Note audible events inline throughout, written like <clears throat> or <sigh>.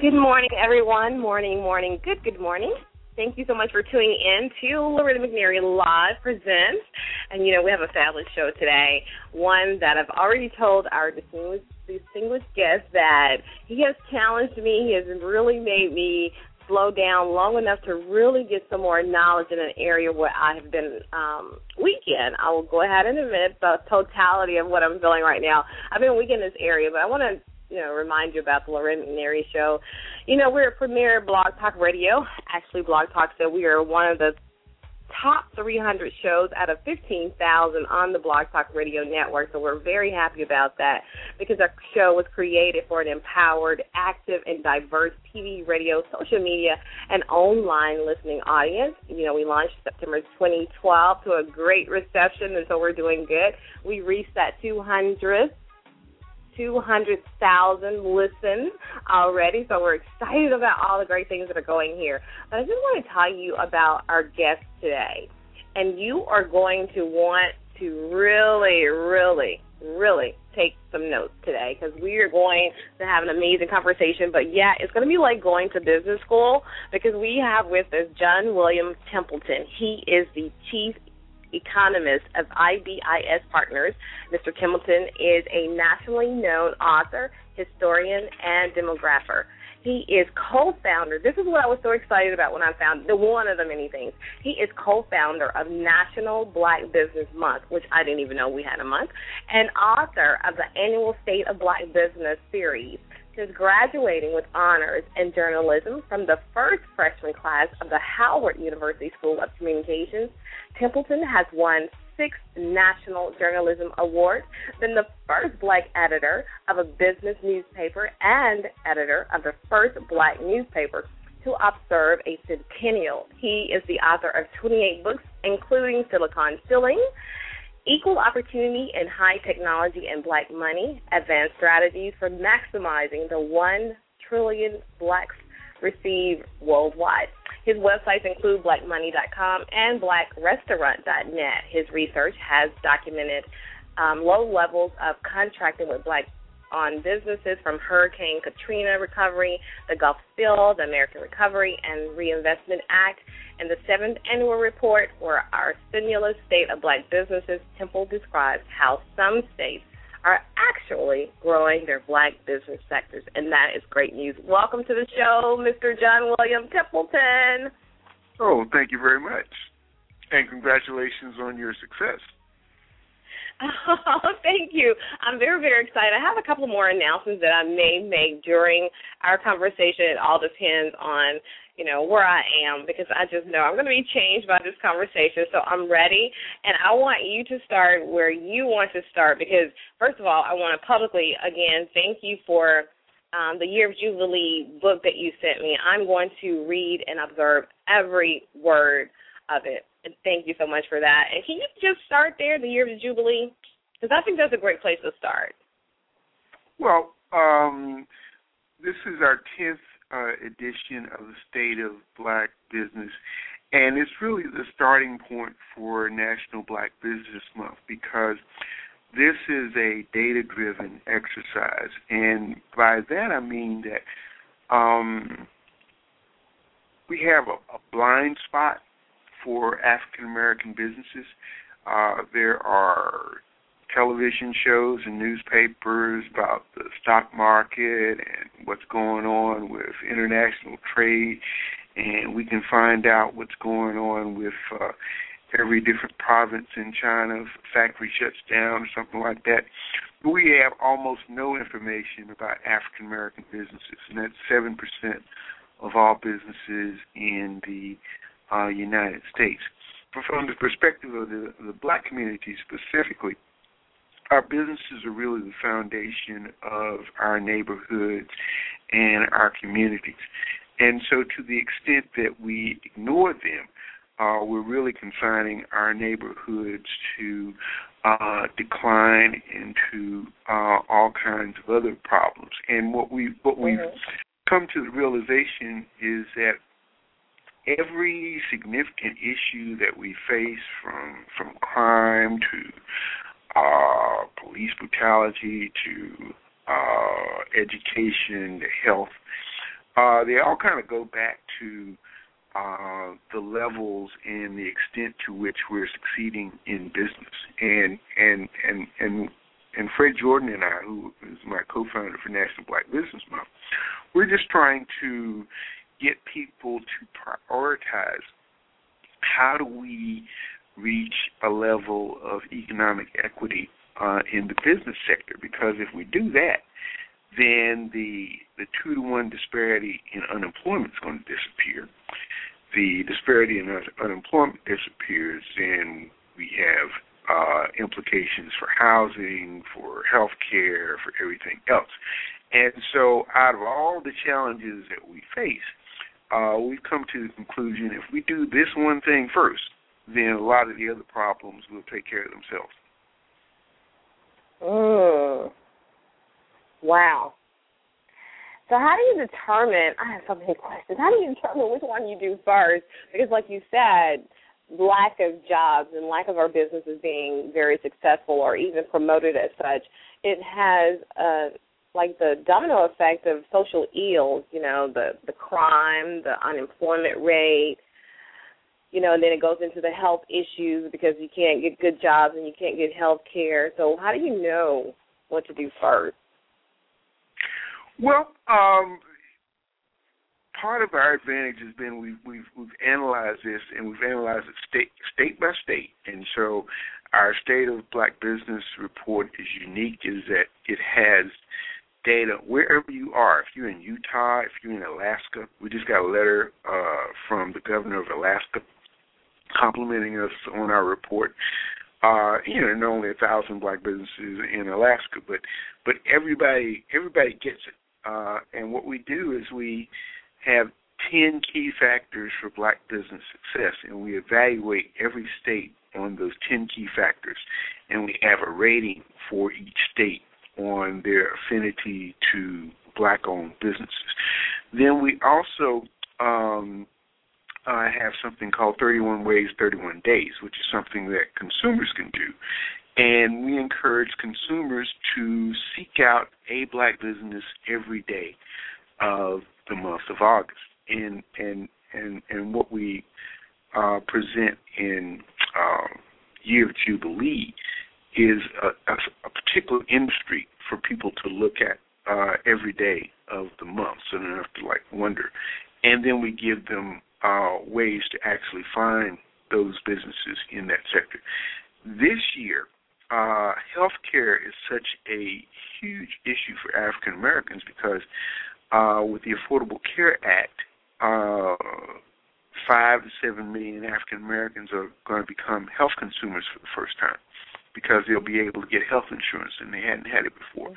Good morning, everyone. Morning, morning. Good, good morning. Thank you so much for tuning in to Loretta McNary Live Presents. And, you know, we have a fabulous show today, one that I've already told our distinguished, distinguished guest that he has challenged me. He has really made me slow down long enough to really get some more knowledge in an area where I have been um, weak in. I will go ahead and admit the totality of what I'm feeling right now. I've been weak in this area, but I want to you know, remind you about the Loretta McNary Show. You know, we're a premier blog talk radio. Actually, Blog Talk said we are one of the top 300 shows out of 15,000 on the Blog Talk Radio Network. So we're very happy about that because our show was created for an empowered, active, and diverse TV, radio, social media, and online listening audience. You know, we launched September 2012 to a great reception, and so we're doing good. We reached that 200th 200,000 listens already. So we're excited about all the great things that are going here. But I just want to tell you about our guest today. And you are going to want to really, really, really take some notes today because we are going to have an amazing conversation. But yeah, it's going to be like going to business school because we have with us John William Templeton. He is the chief economist of IBIS Partners. Mr. Templeton is a nationally known author, historian, and demographer. He is co-founder. This is what I was so excited about when I found the one of the many things. He is co-founder of National Black Business Month, which I didn't even know we had a month, and author of the annual State of Black Business series. Since graduating with honors in journalism from the first freshman class of the Howard University School of Communications, Templeton has won six national journalism awards, been the first black editor of a business newspaper and editor of the first black newspaper to observe a centennial. He is the author of 28 books, including Silicon Ceiling, Equal Opportunity in High Technology and Black Money, Advanced Strategies for Maximizing the 1 Trillion Blacks Receive Worldwide. His websites include blackmoney.com and blackrestaurant.net. His research has documented um, low levels of contracting with black on businesses from Hurricane Katrina recovery, the Gulf spill, the American Recovery and Reinvestment Act, and the seventh annual report for our stimulus state of black businesses, Temple describes how some states are actually growing their black business sectors, and that is great news. Welcome to the show, Mr. John William Templeton. Oh, thank you very much, and congratulations on your success. Oh, <laughs> thank you. I'm very, very excited. I have a couple more announcements that I may make during our conversation. It all depends on, you know, where I am because I just know I'm going to be changed by this conversation. So I'm ready, and I want you to start where you want to start because, first of all, I want to publicly, again, thank you for um, the Year of Jubilee book that you sent me. I'm going to read and observe every word of it. Thank you so much for that. And can you just start there, the year of the Jubilee? Because I think that's a great place to start. Well, um, this is our 10th uh, edition of the State of Black Business. And it's really the starting point for National Black Business Month because this is a data driven exercise. And by that I mean that um, we have a, a blind spot for African American businesses. Uh, there are television shows and newspapers about the stock market and what's going on with international trade, and we can find out what's going on with uh, every different province in China, factory shuts down or something like that. We have almost no information about African American businesses, and that's seven percent of all businesses in the uh, United States. But from the perspective of the, the black community specifically, our businesses are really the foundation of our neighborhoods and our communities. And so, to the extent that we ignore them, uh, we're really confining our neighborhoods to uh, decline into uh, all kinds of other problems. And what we what we've mm-hmm. come to the realization is that every significant issue that we face, from from crime to uh, police brutality to uh, education to health, uh, they all kind of go back to uh, the levels and the extent to which we're succeeding in business. And and and and and Fred Jordan and I, who is my co-founder for National Black Business Month, we're just trying to get people to prioritize how do we reach a level of economic equity uh, in the business sector because if we do that, then the the two to one disparity in unemployment is going to disappear. The disparity in unemployment disappears, and we have uh, implications for housing, for health care, for everything else. And so, out of all the challenges that we face, uh, we've come to the conclusion if we do this one thing first, then a lot of the other problems will take care of themselves. Mm. Wow. So how do you determine? I have so many questions. How do you determine which one you do first? Because, like you said, lack of jobs and lack of our businesses being very successful or even promoted as such, it has uh, like the domino effect of social ills. You know, the the crime, the unemployment rate. You know, and then it goes into the health issues because you can't get good jobs and you can't get health care. So how do you know what to do first? Well, um, part of our advantage has been we've we've we've analyzed this and we've analyzed it state state by state, and so our state of black business report is unique is that it has data wherever you are. If you're in Utah, if you're in Alaska, we just got a letter uh, from the governor of Alaska complimenting us on our report. Uh, you know, not only a thousand black businesses in Alaska, but but everybody everybody gets it. Uh, and what we do is we have 10 key factors for black business success, and we evaluate every state on those 10 key factors, and we have a rating for each state on their affinity to black owned businesses. Then we also um, uh, have something called 31 Ways, 31 Days, which is something that consumers can do. And we encourage consumers to seek out a black business every day of the month of August. And and and and what we uh, present in uh, Year of Jubilee is a, a, a, particular industry for people to look at uh, every day of the month, so they don't have to like wonder. And then we give them uh, ways to actually find those businesses in that sector. This year, uh, healthcare is such a huge issue for African Americans because uh, with the Affordable Care Act, uh, five to seven million African Americans are going to become health consumers for the first time because they'll be able to get health insurance and they hadn't had it before.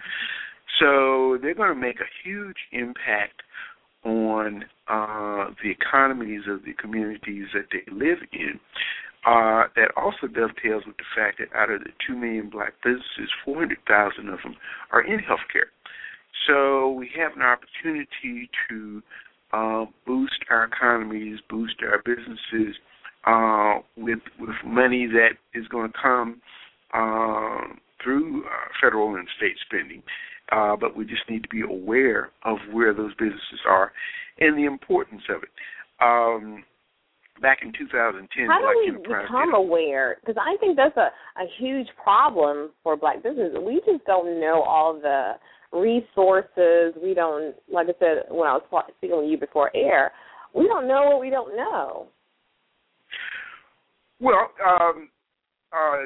So they're going to make a huge impact on uh, the economies of the communities that they live in. Uh, that also dovetails with the fact that out of the 2 million black businesses, 400,000 of them are in healthcare. So we have an opportunity to uh, boost our economies, boost our businesses uh, with with money that is going to come uh, through uh, federal and state spending. Uh, but we just need to be aware of where those businesses are and the importance of it. Um, back in 2010, How Black do we become did- aware? Because I think that's a, a huge problem for black businesses. We just don't know all the resources. We don't, like I said when I was speaking with you before air, we don't know what we don't know. Well, um, uh,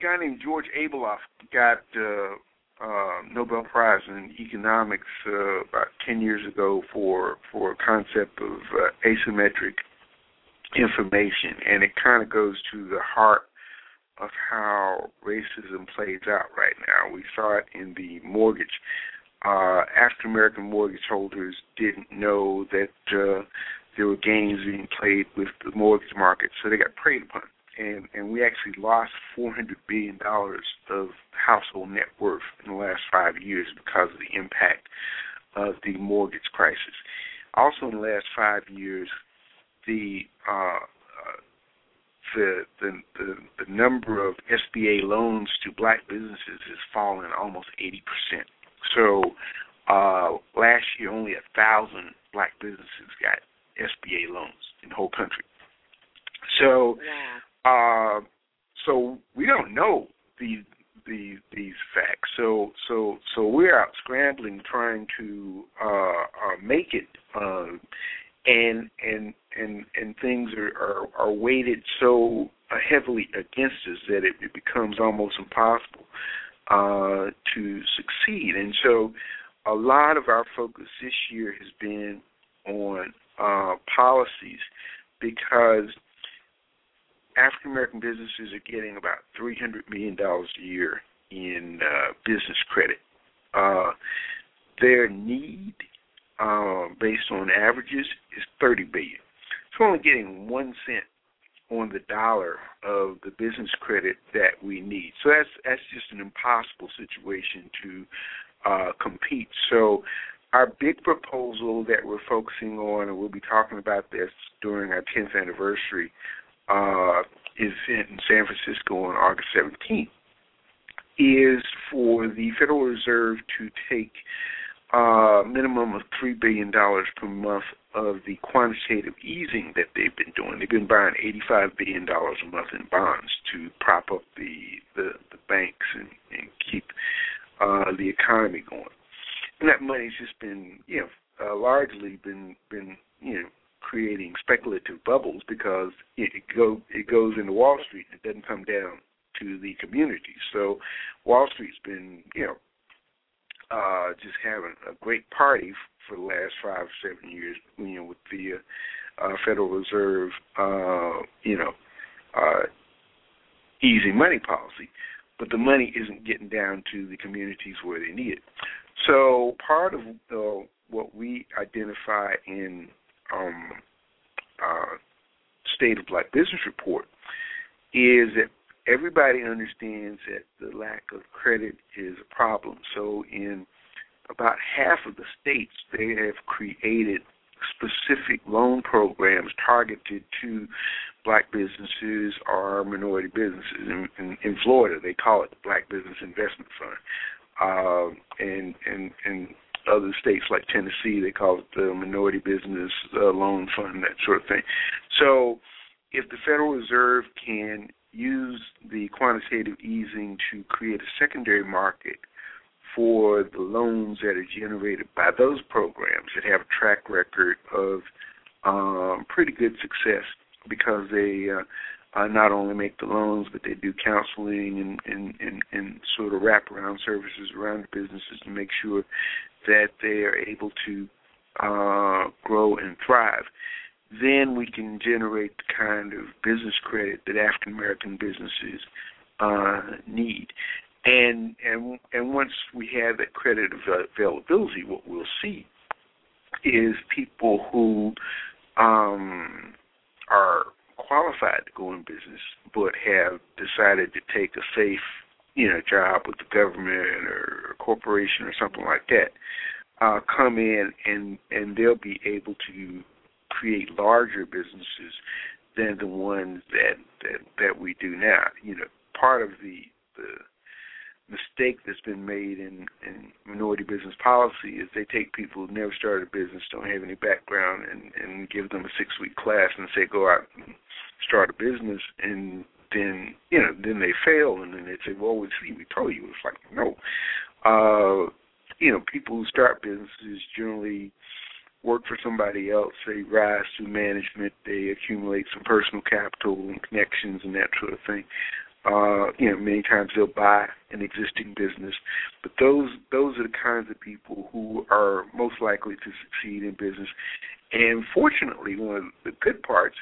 guy named George Akerlof got uh, uh, Nobel Prize in economics uh, about ten years ago for for a concept of uh, asymmetric information, and it kind of goes to the heart of how racism plays out right now. We saw it in the mortgage. Uh, African American mortgage holders didn't know that uh, there were games being played with the mortgage market, so they got preyed upon. And, and we actually lost $400 billion of household net worth in the last five years because of the impact of the mortgage crisis. Also, in the last five years, the uh, the, the the the number of SBA loans to black businesses has fallen almost eighty percent. So uh, last year, only a thousand black businesses got SBA loans in the whole country. So, uh, so we don't know the the these facts. So so so we're out scrambling trying to uh, uh, make it. Uh, and and and and things are are, are weighted so heavily against us that it, it becomes almost impossible uh, to succeed. And so, a lot of our focus this year has been on uh, policies because African American businesses are getting about three hundred million dollars a year in uh, business credit. Uh, their need uh, based on averages is 30 billion. So we're only getting one cent on the dollar of the business credit that we need. So that's that's just an impossible situation to uh, compete. So our big proposal that we're focusing on, and we'll be talking about this during our 10th anniversary, uh, is in San Francisco on August 17th, is for the Federal Reserve to take uh, minimum of three billion dollars per month of the quantitative easing that they've been doing. They've been buying eighty-five billion dollars a month in bonds to prop up the the, the banks and, and keep uh, the economy going. And that money's just been, you know, uh, largely been been you know creating speculative bubbles because it, go it goes into Wall Street it doesn't come down to the community. So Wall Street's been, you know, uh, just having a great party for the last five or seven years, you know, with the uh, uh, Federal Reserve, uh, you know, uh, easy money policy, but the money isn't getting down to the communities where they need it. So part of uh, what we identify in um, uh, State of Black Business Report is that everybody understands that the lack of credit is a problem. So in about half of the states, they have created specific loan programs targeted to black businesses or minority businesses. In, in, in Florida, they call it the Black Business Investment Fund, uh, and and and other states like Tennessee, they call it the Minority Business uh, Loan Fund, that sort of thing. So, if the Federal Reserve can use the quantitative easing to create a secondary market for the loans that are generated by those programs that have a track record of um, pretty good success because they uh, uh, not only make the loans but they do counseling and, and, and, and sort of wraparound services around the businesses to make sure that they are able to uh, grow and thrive then we can generate the kind of business credit that African American businesses uh, need. And and and once we have that credit availability, what we'll see is people who um, are qualified to go in business, but have decided to take a safe, you know, job with the government or a corporation or something like that, uh, come in and and they'll be able to create larger businesses than the ones that that that we do now. You know, part of the the mistake that's been made in, in minority business policy is they take people who've never started a business, don't have any background, and, and give them a six week class and say go out and start a business, and then you know then they fail, and then they say, well, we see, we told you. It's like no, uh, you know, people who start businesses generally work for somebody else. They rise through management. They accumulate some personal capital and connections and that sort of thing. Uh, you know, many times they'll buy an existing business, but those those are the kinds of people who are most likely to succeed in business. And fortunately, one of the good parts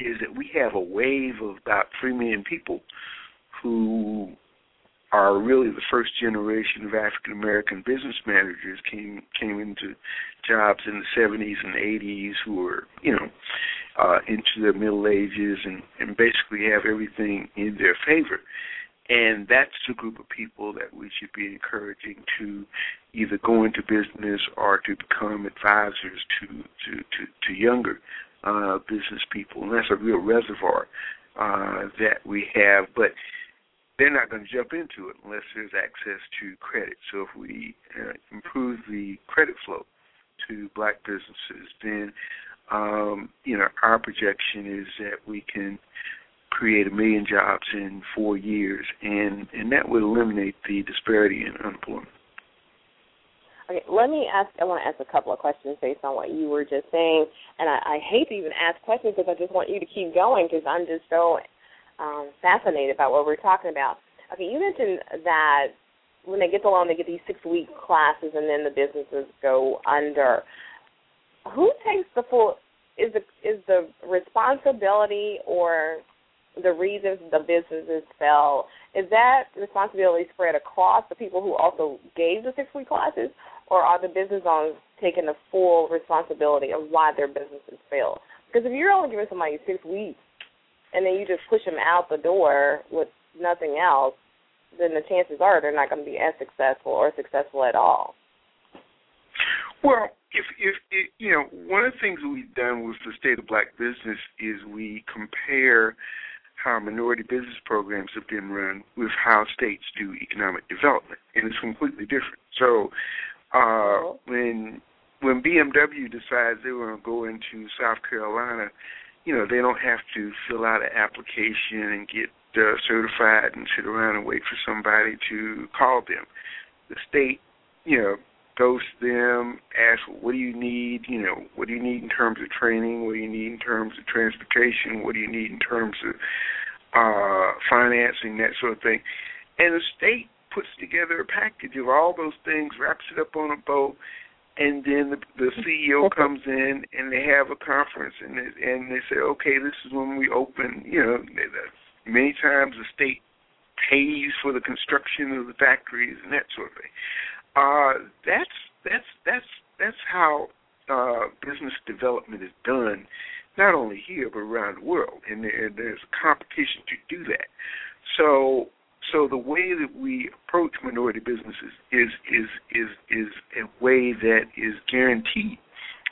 is that we have a wave of about three million people who are really the first generation of African American business managers came came into jobs in the 70s and 80s who were you know uh, into their middle ages and and basically have everything in their favor. And that's the group of people that we should be encouraging to either go into business or to become advisors to to to, to younger uh, business people, and that's a real reservoir uh, that we have. But they're not going to jump into it unless there's access to credit. So if we uh, improve the credit flow to black businesses, then um, you know our projection is that we can create a million jobs in four years, and and that would eliminate the disparity in unemployment. Okay, let me ask. I want to ask a couple of questions based on what you were just saying, and I, I hate to even ask questions because I just want you to keep going because I'm just so um, fascinated by what we're talking about. Okay, you mentioned that when they get the loan, they get these six week classes, and then the businesses go under. Who takes the full? Is the is the responsibility or the reasons the businesses fell? Is that responsibility spread across the people who also gave the six week classes, or are the business owners taking the full responsibility of why their businesses failed? Because if you're only giving somebody six weeks and then you just push them out the door with nothing else, then the chances are they're not going to be as successful or successful at all. Well, if if you know, one of the things we've done with the state of black business is we compare how minority business programs have been run with how states do economic development, and it's completely different. So, uh, when when BMW decides they want to go into South Carolina, you know, they don't have to fill out an application and get uh, certified and sit around and wait for somebody to call them. The state, you know, goes to them, asks, what do you need? You know, what do you need in terms of training? What do you need in terms of transportation? What do you need in terms of uh, financing, that sort of thing? And the state puts together a package of all those things, wraps it up on a bow, and then the, the CEO comes in and they have a conference and they, and they say, okay, this is when we open. You know, many times the state pays for the construction of the factories and that sort of thing. Uh, that's that's that's that's how uh, business development is done, not only here but around the world, and there, there's a competition to do that. So so the way that we approach minority businesses is is is is a way that is guaranteed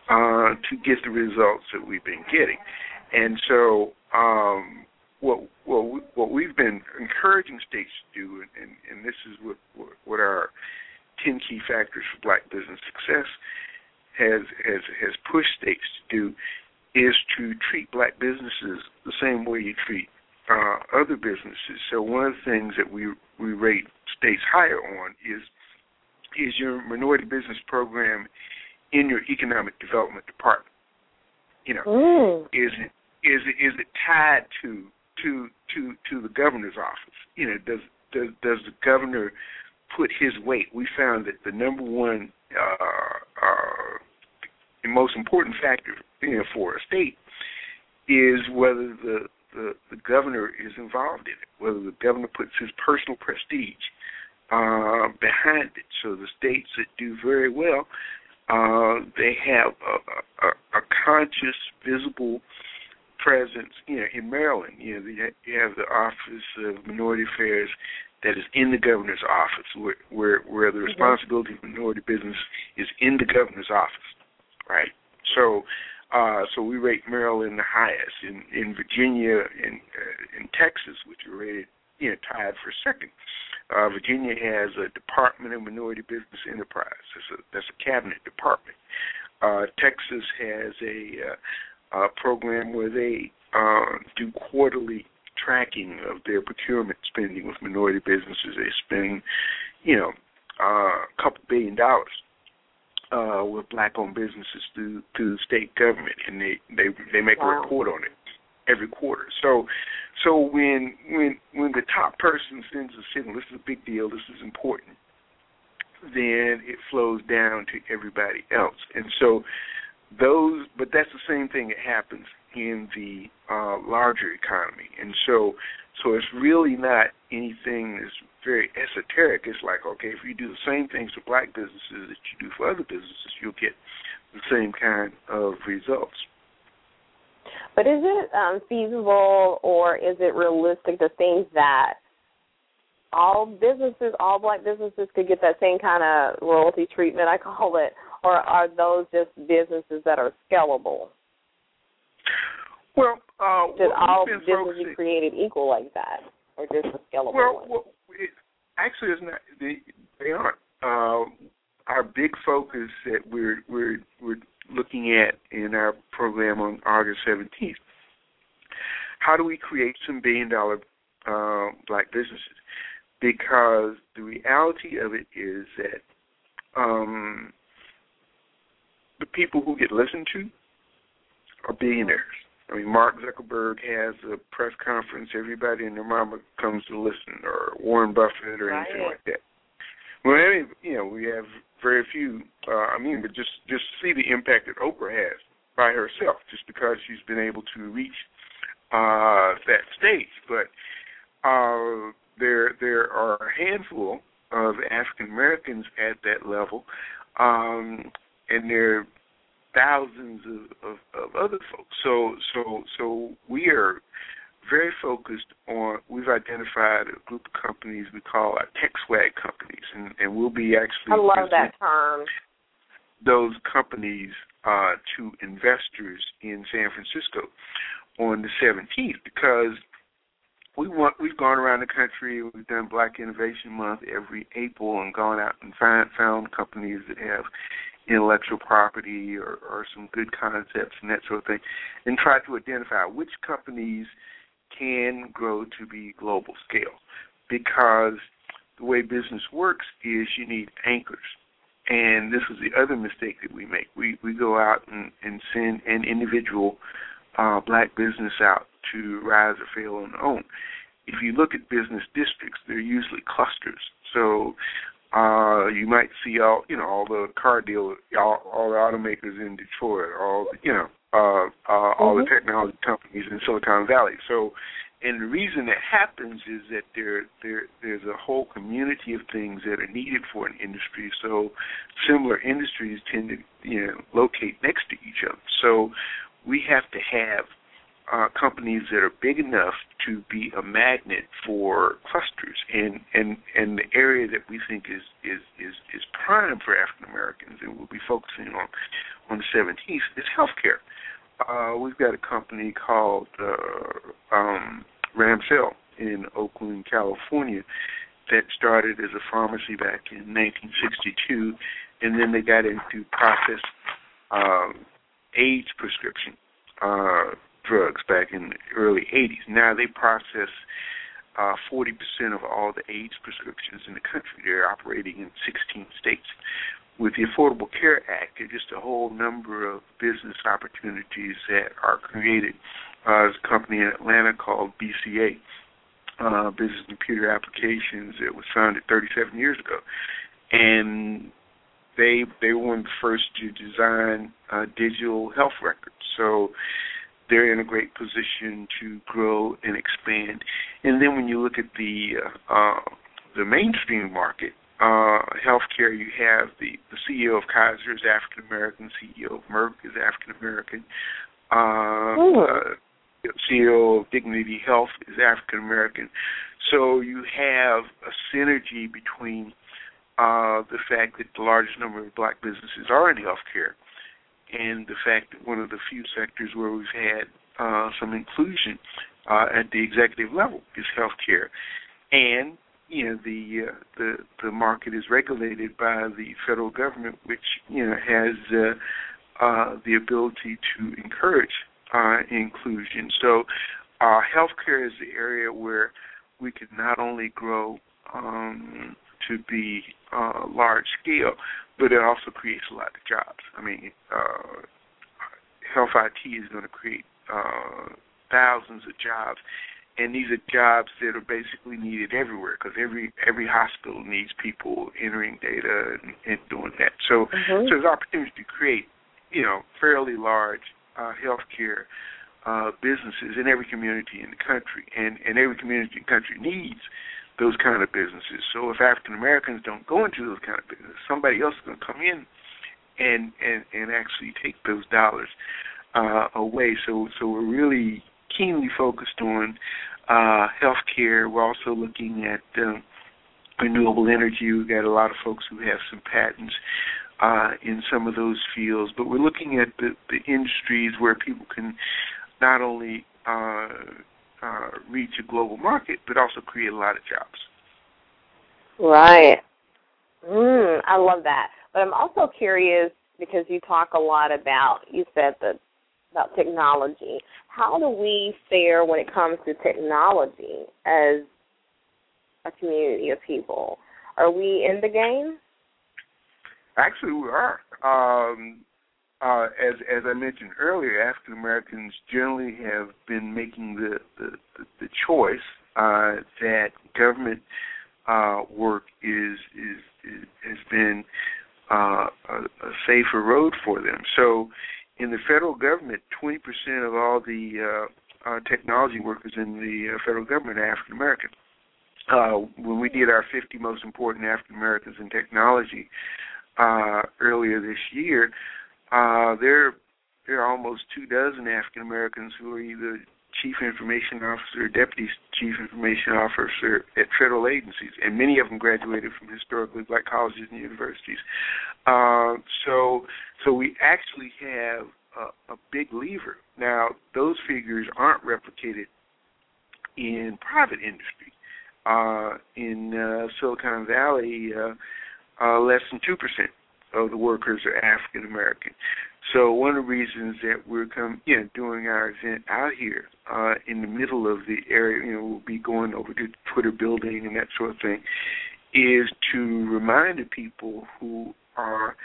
uh, to get the results that we've been getting, and so um, what what what we've been encouraging states to do, and, and, and this is what what our ten key factors for Black business success has has has pushed states to do, is to treat Black businesses the same way you treat uh, other businesses. So one of the things that we we rate states higher on is is your minority business program in your economic development department. You know, mm. is it is it is it tied to to to to the governor's office? You know, does does does the governor put his weight? We found that the number one uh, uh, and most important factor you know, for a state is whether the the, the governor is involved in it, whether the governor puts his personal prestige uh, behind it. So the states that do very well, uh, they have a, a, a conscious, visible presence. You know, in Maryland, you know, you have the Office of Minority Affairs that is in the governor's office, where where, where the mm-hmm. responsibility of minority business is in the governor's office, right? So uh, so we rate Maryland the highest. In in Virginia and uh, in Texas, which are rated you know tied for second. Uh, Virginia has a Department of Minority Business Enterprise. That's a that's a cabinet department. Uh, Texas has a, uh, a program where they uh, do quarterly tracking of their procurement spending with minority businesses. They spend, you know, uh, a couple billion dollars uh, with black-owned businesses through through the state government, and they they they make wow. a report on it every quarter. So so when when when the top person sends a signal, this is a big deal, this is important, then it flows down to everybody else. And so those but that's the same thing that happens in the uh, larger economy. And so so it's really not anything that's very esoteric. It's like, okay, if you do the same things for black businesses that you do for other businesses, you'll get the same kind of results. But is it um, feasible or is it realistic to think that all businesses, all black businesses, could get that same kind of royalty treatment? I call it, or are those just businesses that are scalable? Well, uh, did all businesses be created equal like that, or just a scalable well, one? Well, it, actually, it's not. They, they aren't. Uh, our big focus that we're we're we're looking at in our program on August 17th. How do we create some billion dollar uh, black businesses? Because the reality of it is that um, the people who get listened to are billionaires. I mean, Mark Zuckerberg has a press conference. Everybody and their mama comes to listen, or Warren Buffett, or right. anything like that. Well, I mean, you know, we have very few. Uh, I mean, but just just see the impact that Oprah has by herself, just because she's been able to reach uh, that stage. But uh, there there are a handful of African Americans at that level, um, and there are thousands of, of, of other folks. So so so we are very focused on. We've identified a group of companies we call our tech swag companies, and, and we'll be actually. I love that term. Those companies uh, to investors in San Francisco on the 17th because we want we've gone around the country. We've done Black Innovation Month every April and gone out and find, found companies that have intellectual property or, or some good concepts and that sort of thing, and try to identify which companies can grow to be global scale because the way business works is you need anchors. And this is the other mistake that we make. We we go out and, and send an individual uh, black business out to rise or fail on their own. If you look at business districts, they're usually clusters. So uh, you might see all you know all the car dealers, all, all the automakers in Detroit, all you know uh, uh, all mm-hmm. the technology companies in Silicon Valley. So, and the reason that happens is that there there there's a whole community of things that are needed for an industry. So, similar industries tend to you know locate next to each other. So, we have to have uh, companies that are big enough to be a magnet for clusters, and and and the area that we think is is is, is prime for African Americans, and we'll be focusing on on the 17th is healthcare. Uh, we've got a company called uh, um, Ramsell in Oakland, California, that started as a pharmacy back in 1962, and then they got into process um, AIDS prescription uh, drugs back in the early 80s. Now they process uh, 40% of all the AIDS prescriptions in the country. They're operating in 16 states with the Affordable Care Act, there's just a whole number of business opportunities that are created. Uh, there's a company in Atlanta called BCA, uh, Business Computer Applications. It was founded 37 years ago, and they they were one of the first to design uh, digital health records. So they're in a great position to grow and expand. And then when you look at the uh, uh, the mainstream market, uh, healthcare, you have the, the CEO of Kaiser is African American, CEO of Merck is African American, uh, uh, CEO of Dignity Health is African American. So you have a synergy between uh, the fact that the largest number of black businesses are in healthcare and the fact that one of the few sectors where we've had uh, some inclusion uh, at the executive level is healthcare. and you know the uh, the the market is regulated by the federal government, which you know has uh, uh, the ability to encourage uh, inclusion. So, uh, healthcare is the area where we can not only grow um, to be uh, large scale, but it also creates a lot of jobs. I mean, uh, health IT is going to create uh, thousands of jobs, and these are jobs that are basically needed everywhere because every every hospital needs people entering data and, and doing that. So, Mhm. so there's opportunity to create, you know, fairly large uh, healthcare uh, businesses in every community in the country, and and every community in the country needs those kind of businesses. So if African Americans don't go into those kind of businesses, somebody else is going to come in and and and actually take those dollars uh, away. So so we're really keenly focused on uh, healthcare. We're also looking at um, renewable energy. We've got a lot of folks who have some patents uh, in some of those fields, but we're looking at the, the industries where people can not only uh, uh, reach a global market, but also create a lot of jobs. Right. Mm, I love that. But I'm also curious because you talk a lot about you said that about technology. How do we fare when it comes to technology as a community of people? Are we in the game? Actually, we are. Um, uh, as as I mentioned earlier, African Americans generally have been making the the, the, choice uh, that government uh, work is, is is has been uh, a, a safer road for them. So, in the federal government, twenty percent of all the uh, uh, technology workers in the federal government are African American. When we did our 50 most important African Americans in technology earlier this year, uh, there there are almost two dozen African Americans who are either chief information officer or deputy chief information officer at federal agencies, and many of them graduated from historically black colleges and universities. Uh, so so we actually have a, a big lever. Now those figures aren't replicated in private industry. Uh, in uh, Silicon Valley, uh, uh, less than two percent of the workers are African American. So one of the reasons that we're come, you know, doing our event out here uh, in the middle of the area, you know, we'll be going over to Twitter building and that sort of thing, is to remind the people who are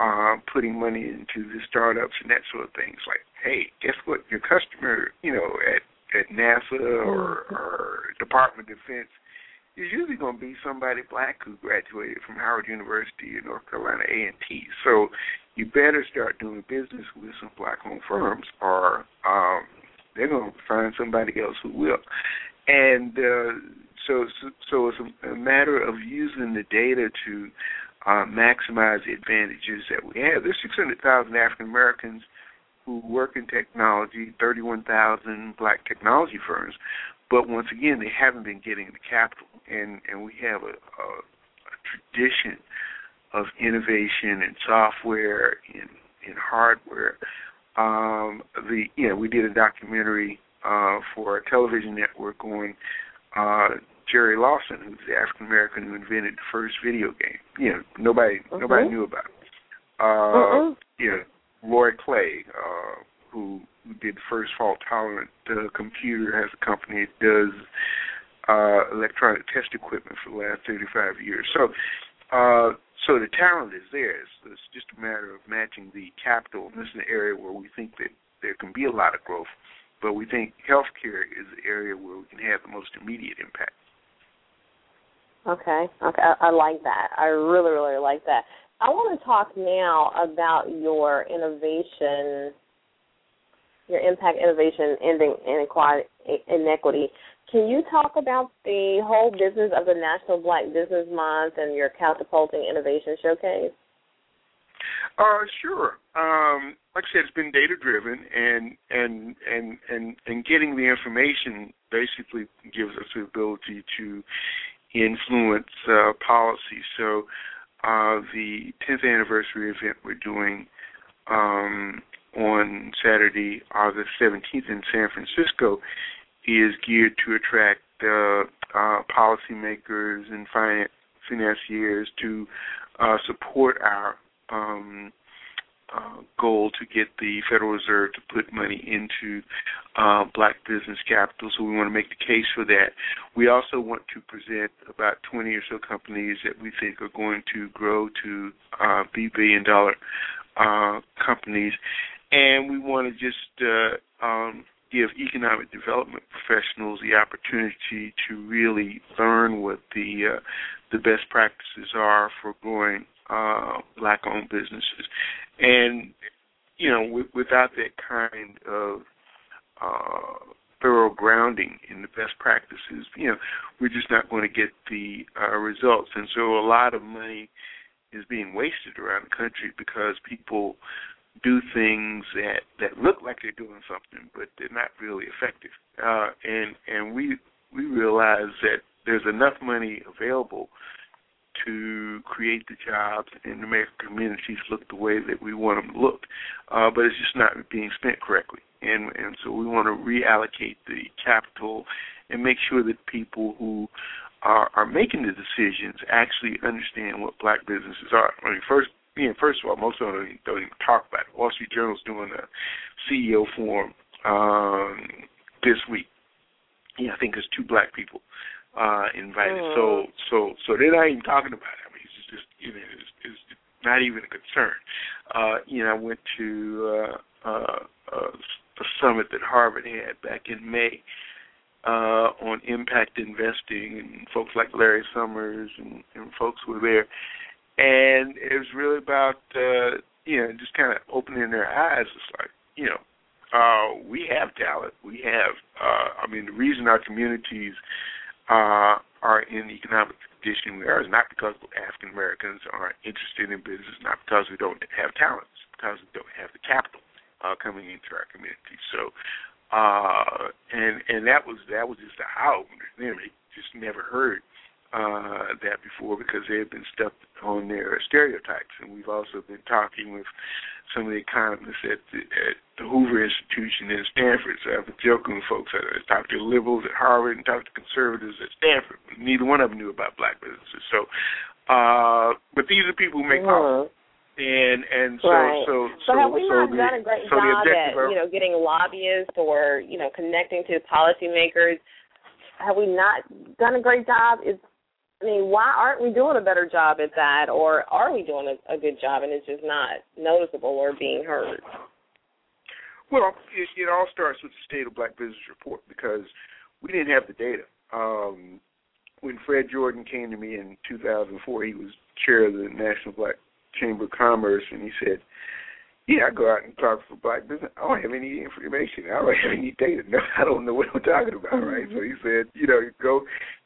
uh, putting money into the startups and that sort of things. Like, hey, guess what? Your customer, you know, at at NASA or, or Department of Defense is usually going to be somebody black who graduated from Howard University in North Carolina A and T. So you better start doing business with some black-owned firms, or um, they're going to find somebody else who will. And uh, so, so, so it's a, a matter of using the data to uh, maximize the advantages that we have. There's 600,000 African Americans who work in technology, 31,000 black technology firms, but once again, they haven't been getting the capital, and and we have a, a, a tradition of innovation in software, in in hardware. Um, the you know we did a documentary uh, for a television network on uh, Jerry Lawson, who's the African American who invented the first video game. You know nobody Mhm. nobody knew about it. Uh, Mm-mm. you know Roy Clay, uh, who, did first fault tolerant computer, has a company that does uh, electronic test equipment for the last 35 years. So, uh, so the talent is there. It's, it's just a matter of matching the capital. This is an area where we think that there can be a lot of growth, but we think healthcare is the area where we can have the most immediate impact. Okay. Okay. I, I like that. I really, really like that. I want to talk now about your innovation, your impact innovation ending inequity. Can you talk about the whole business of the National Black Business Month and your catapulting innovation showcase? Uh, sure. Um, like I said, it's been data driven, and and and and and getting the information basically gives us the ability to influence uh, policy. So, uh, the 10th anniversary event we're doing um, on Saturday, August 17th in San Francisco, is geared to attract uh, uh, policymakers and financiers to uh, support our um, uh, goal to get the Federal Reserve to put money into uh, black business capital. So we want to make the case for that. We also want to present about 20 or so companies that we think are going to grow to uh, be billion dollar companies. And we want to just uh, um, give economic development professionals the opportunity to really learn what the uh, the best practices are for growing uh, black-owned businesses, and you know, w- without that kind of uh, thorough grounding in the best practices, you know, we're just not going to get the uh, results. And so, a lot of money is being wasted around the country because people do things that that look like they're doing something, but they're not really effective. Uh, and and we we realize that there's enough money available to create the jobs and to make communities look the way that we want them to look. Uh, but it's just not being spent correctly. And and so we want to reallocate the capital and make sure that people who are, are making the decisions actually understand what black businesses are. I mean, first, you know, first of all, most of them don't even, don't even talk about it. Wall Street Journal's doing a CEO forum um, this week. Yeah, I think there's two black people uh, invited. Mm. So so so they're not even talking about it. I mean, it's just you know it's, it's not even a concern. Uh, you know, I went to uh, uh, uh, a summit that Harvard had back in May uh, on impact investing, and folks like Larry Summers and, and folks were there, and it was really about uh, you know just kind of opening their eyes. It's like you know uh, we have talent. We have. Uh, I mean, the reason our communities uh, are in the economic condition we are is not because African Americans aren't interested in business, not because we don't have talent, it's because we don't have the capital uh, coming into our community. So, uh, and and that was that was just a eye opener. Know, just never heard uh, that before because they have been stuck on their stereotypes, and we've also been talking with some of the economists at the, at the Hoover Institution in Stanford. So I've been joking with folks. I talked to liberals at Harvard and talked to conservatives at Stanford. Neither one of them knew about black businesses. So, uh, but these are people who make mm-hmm. policy. And and so right. so so, so have we so not the, done a great so job at are, you know getting lobbyists or you know connecting to policymakers? Have we not done a great job? Is I mean, why aren't we doing a better job at that, or are we doing a, a good job and it's just not noticeable or being heard? Well, it, it all starts with the State of Black Business Report because we didn't have the data. Um, when Fred Jordan came to me in 2004, he was chair of the National Black Chamber of Commerce, and he said, "Yeah, I go out and talk for black business. I don't have any information. I don't <laughs> have any data. No, I don't know what I'm talking about, right?" So he said, "You know, go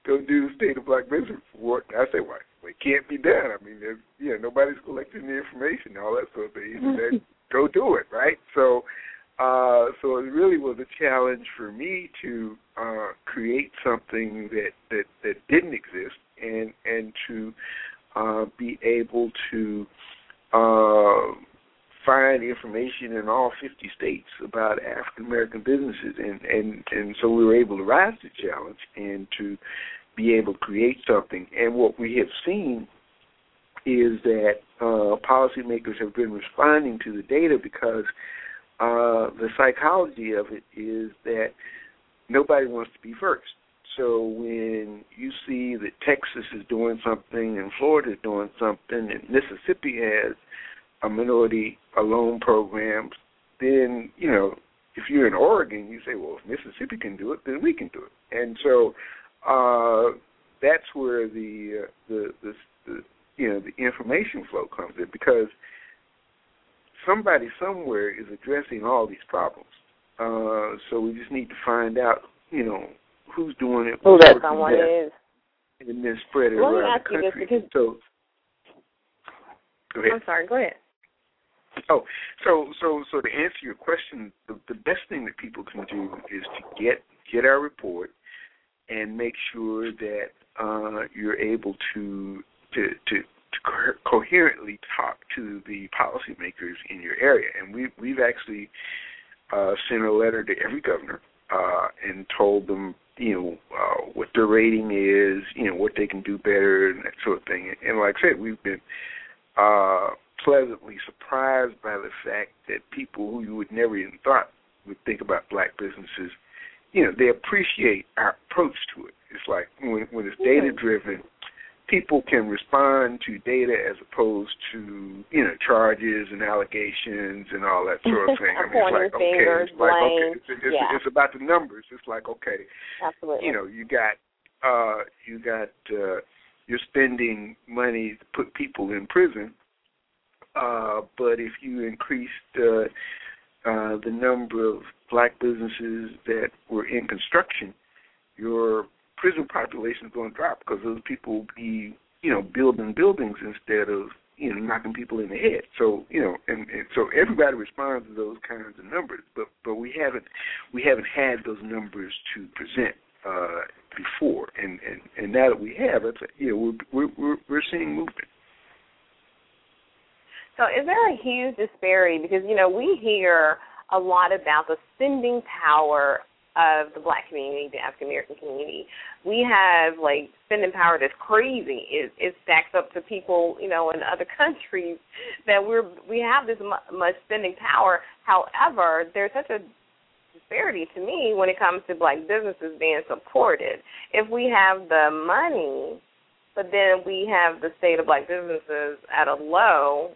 go do the State of Black Business Report." I said, "Why? Well, it can't be done. I mean, there's, you know, nobody's collecting the information, all that sort of thing. He said, go do it, right?" So uh, so it really was a challenge for me to uh, create something that, that, that didn't exist and and to uh, be able to uh, find information in all 50 states about African American businesses and, and and so we were able to rise to the challenge and to be able to create something and what we have seen is that uh, policymakers have been responding to the data because uh, the psychology of it is that nobody wants to be first. So when you see that Texas is doing something and Florida is doing something and Mississippi has a minority a loan program, then you know if you're in Oregon, you say, well, if Mississippi can do it, then we can do it. And so uh, that's where the, uh, the the the you know the information flow comes in because somebody somewhere is addressing all these problems. Uh, so we just need to find out, you know, who's doing it, who that someone is, and then spread it Let around the country. so, go ahead. I'm sorry. Go ahead. Oh, so so so to answer your question, the, the best thing that people can do is to get get our report and make sure that uh, you're able to to to to co- coherently talk to the policymakers in your area. And we we've actually uh, sent a letter to every governor uh, and told them, you know uh, what their rating is, you know what they can do better and that sort of thing. And like I said, we've been uh, pleasantly surprised by the fact that people who you would never even thought would think about black businesses, you know, they appreciate our approach to it. It's like when when it's data driven, people can respond to data as opposed to you know charges and allegations and all that sort of <laughs> thing. I mean, it's like okay, fingers, it's like okay, it's, it's, yeah. it's about the numbers. It's like okay, Absolutely. you know, you got uh you got uh you're spending money to put people in prison. Uh but if you increased uh uh the number of black businesses that were in construction, your prison population is going to drop because those people will be, you know, building buildings instead of, you know, knocking people in the head. So, you know, and, and so everybody responds to those kinds of numbers, but but we haven't we haven't had those numbers to present uh before, and and and now that we have, it's you know we're we're we're seeing movement. So is there a huge disparity? Because, you know, we hear a lot about the spending power of the black community, the African American community. We have like spending power that's crazy. It, it stacks up to people, you know, in other <laughs> countries that we're we have this mu- much spending power. However, there's such a disparity to me when it comes to black businesses being supported. If we have the money, but then we have the state of black businesses at a low,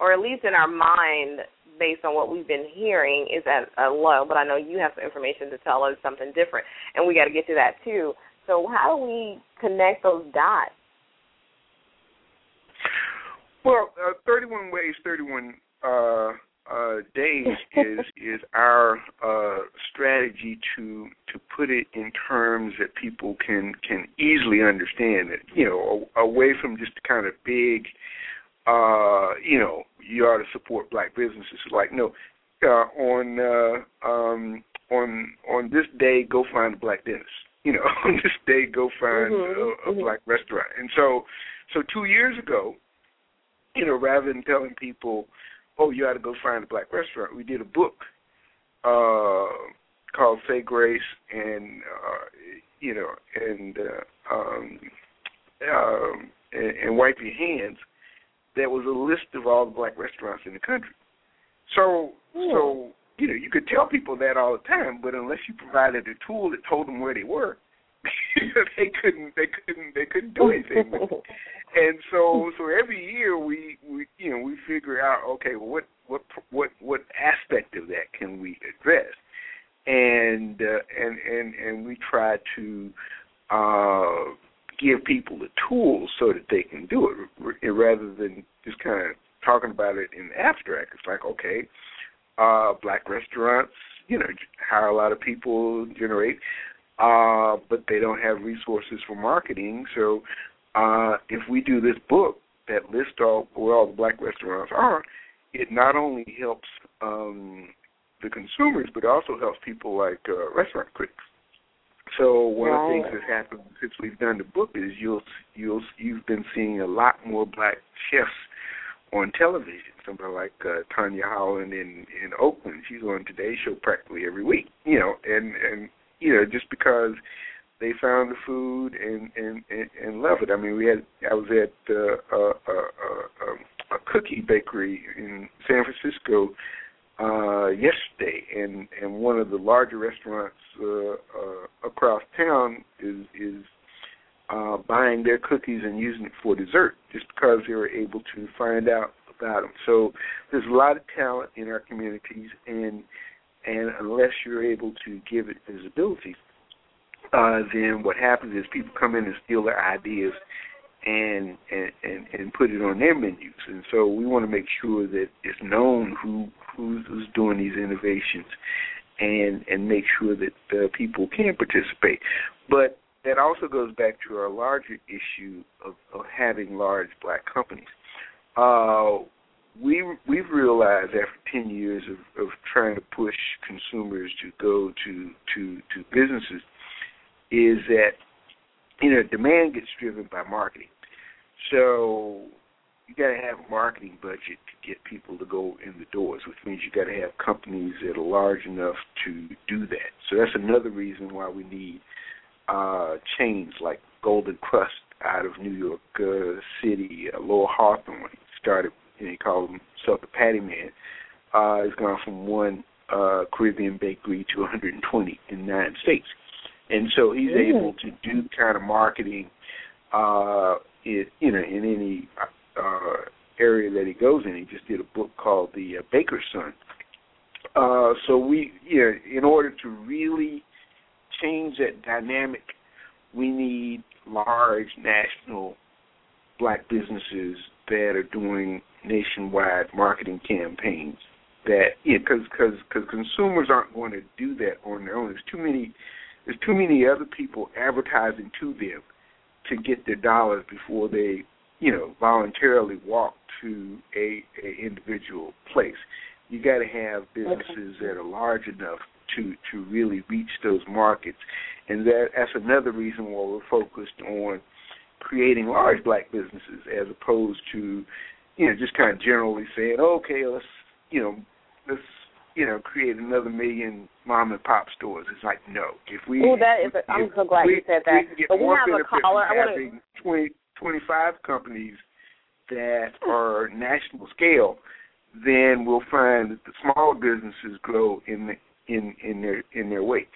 or at least in our mind, based on what we've been hearing, is at a low. But I know you have some information to tell us something different, and we got to get to that too. So how do we connect those dots? Well, uh, 31 Ways, 31 uh, uh, Days <laughs> is is our uh, strategy to to put it in terms that people can can easily understand it. You know, a- away from just kind of big, uh, you know, you ought to support black businesses. Like no, uh, on uh, um, on on this day, go find a black dentist. You know, <laughs> on this day, go find Mhm, a, a mhm. black restaurant. And so, so two years ago, you know, rather than telling people, "Oh, you ought to go find a black restaurant," we did a book uh, called "Say Grace," and uh, you know, and uh, um, um, and, and "Wipe Your Hands." That was a list of all the black restaurants in the country. So, so you know, you could tell people that all the time, but unless you provided a tool that told them where they were, <laughs> they couldn't, they couldn't, they couldn't do anything. with <laughs> it. And so, so every year we, we, you know, we figure out, okay, well, what, what, what, what aspect of that can we address? And uh, and and and we try to uh, give people the tools so that they can do it, rather than just kind of talking about it in abstract. It's like, okay, uh, black restaurants, you know, hire a lot of people, generate, uh, but they don't have resources for marketing. So uh, if we do this book that lists all where all the black restaurants are, it not only helps um, the consumers, but also helps people like uh, restaurant critics. So one of the things that's happened since we've done the book is you'll you'll you've been seeing a lot more black chefs on television. Somebody like uh, Tanya Holland in in Oakland, she's on Today Show practically every week. You know, and and you know just because they found the food and and and, and love it. I mean, we had I was at uh, a, a, a, a cookie bakery in San Francisco uh yesterday and and one of the larger restaurants uh, uh across town is is uh buying their cookies and using it for dessert just because they were able to find out about them so there's a lot of talent in our communities and and unless you're able to give it visibility uh then what happens is people come in and steal their ideas and and and, put it on their menus. And so we want to make sure that it's known who who's, who's doing these innovations, and and make sure that uh, people can participate. But that also goes back to our larger issue of, of having large black companies. Uh, we we've realized after ten years of, of trying to push consumers to go to to to businesses is that you know demand gets driven by marketing. So you got to have a marketing budget to get people to go in the doors, which means you got to have companies that are large enough to do that. So that's another reason why we need uh, chains like Golden Krust out of New York uh, City, uh, Lowell Hawthorne started, know, he called himself the Patty Man. Uh, he's gone from one uh, Caribbean bakery to 120 in nine states, and so he's mm. able to do kind of marketing, uh, in, you know, in any uh, area that he goes in. He just did a book called The uh, Baker's Son. Uh, so we, you know, in order to really change that dynamic, we need large national black businesses that are doing nationwide marketing campaigns. That yeah, because because because consumers aren't going to do that on their own. There's too many there's too many other people advertising to them to get their dollars before they you know voluntarily walk to a, a individual place. You got to have businesses okay. that are large enough to to really reach those markets, and that that's another reason why we're focused on creating large black businesses as opposed to you know just kind of generally saying okay let's you know let's you know create another million mom and pop stores. It's like no, if we oh that is a, I'm so glad we, you said that. We but we have a caller. I want to 20, 25 companies that are national scale, then we'll find that the small businesses grow in the in in their in their wake.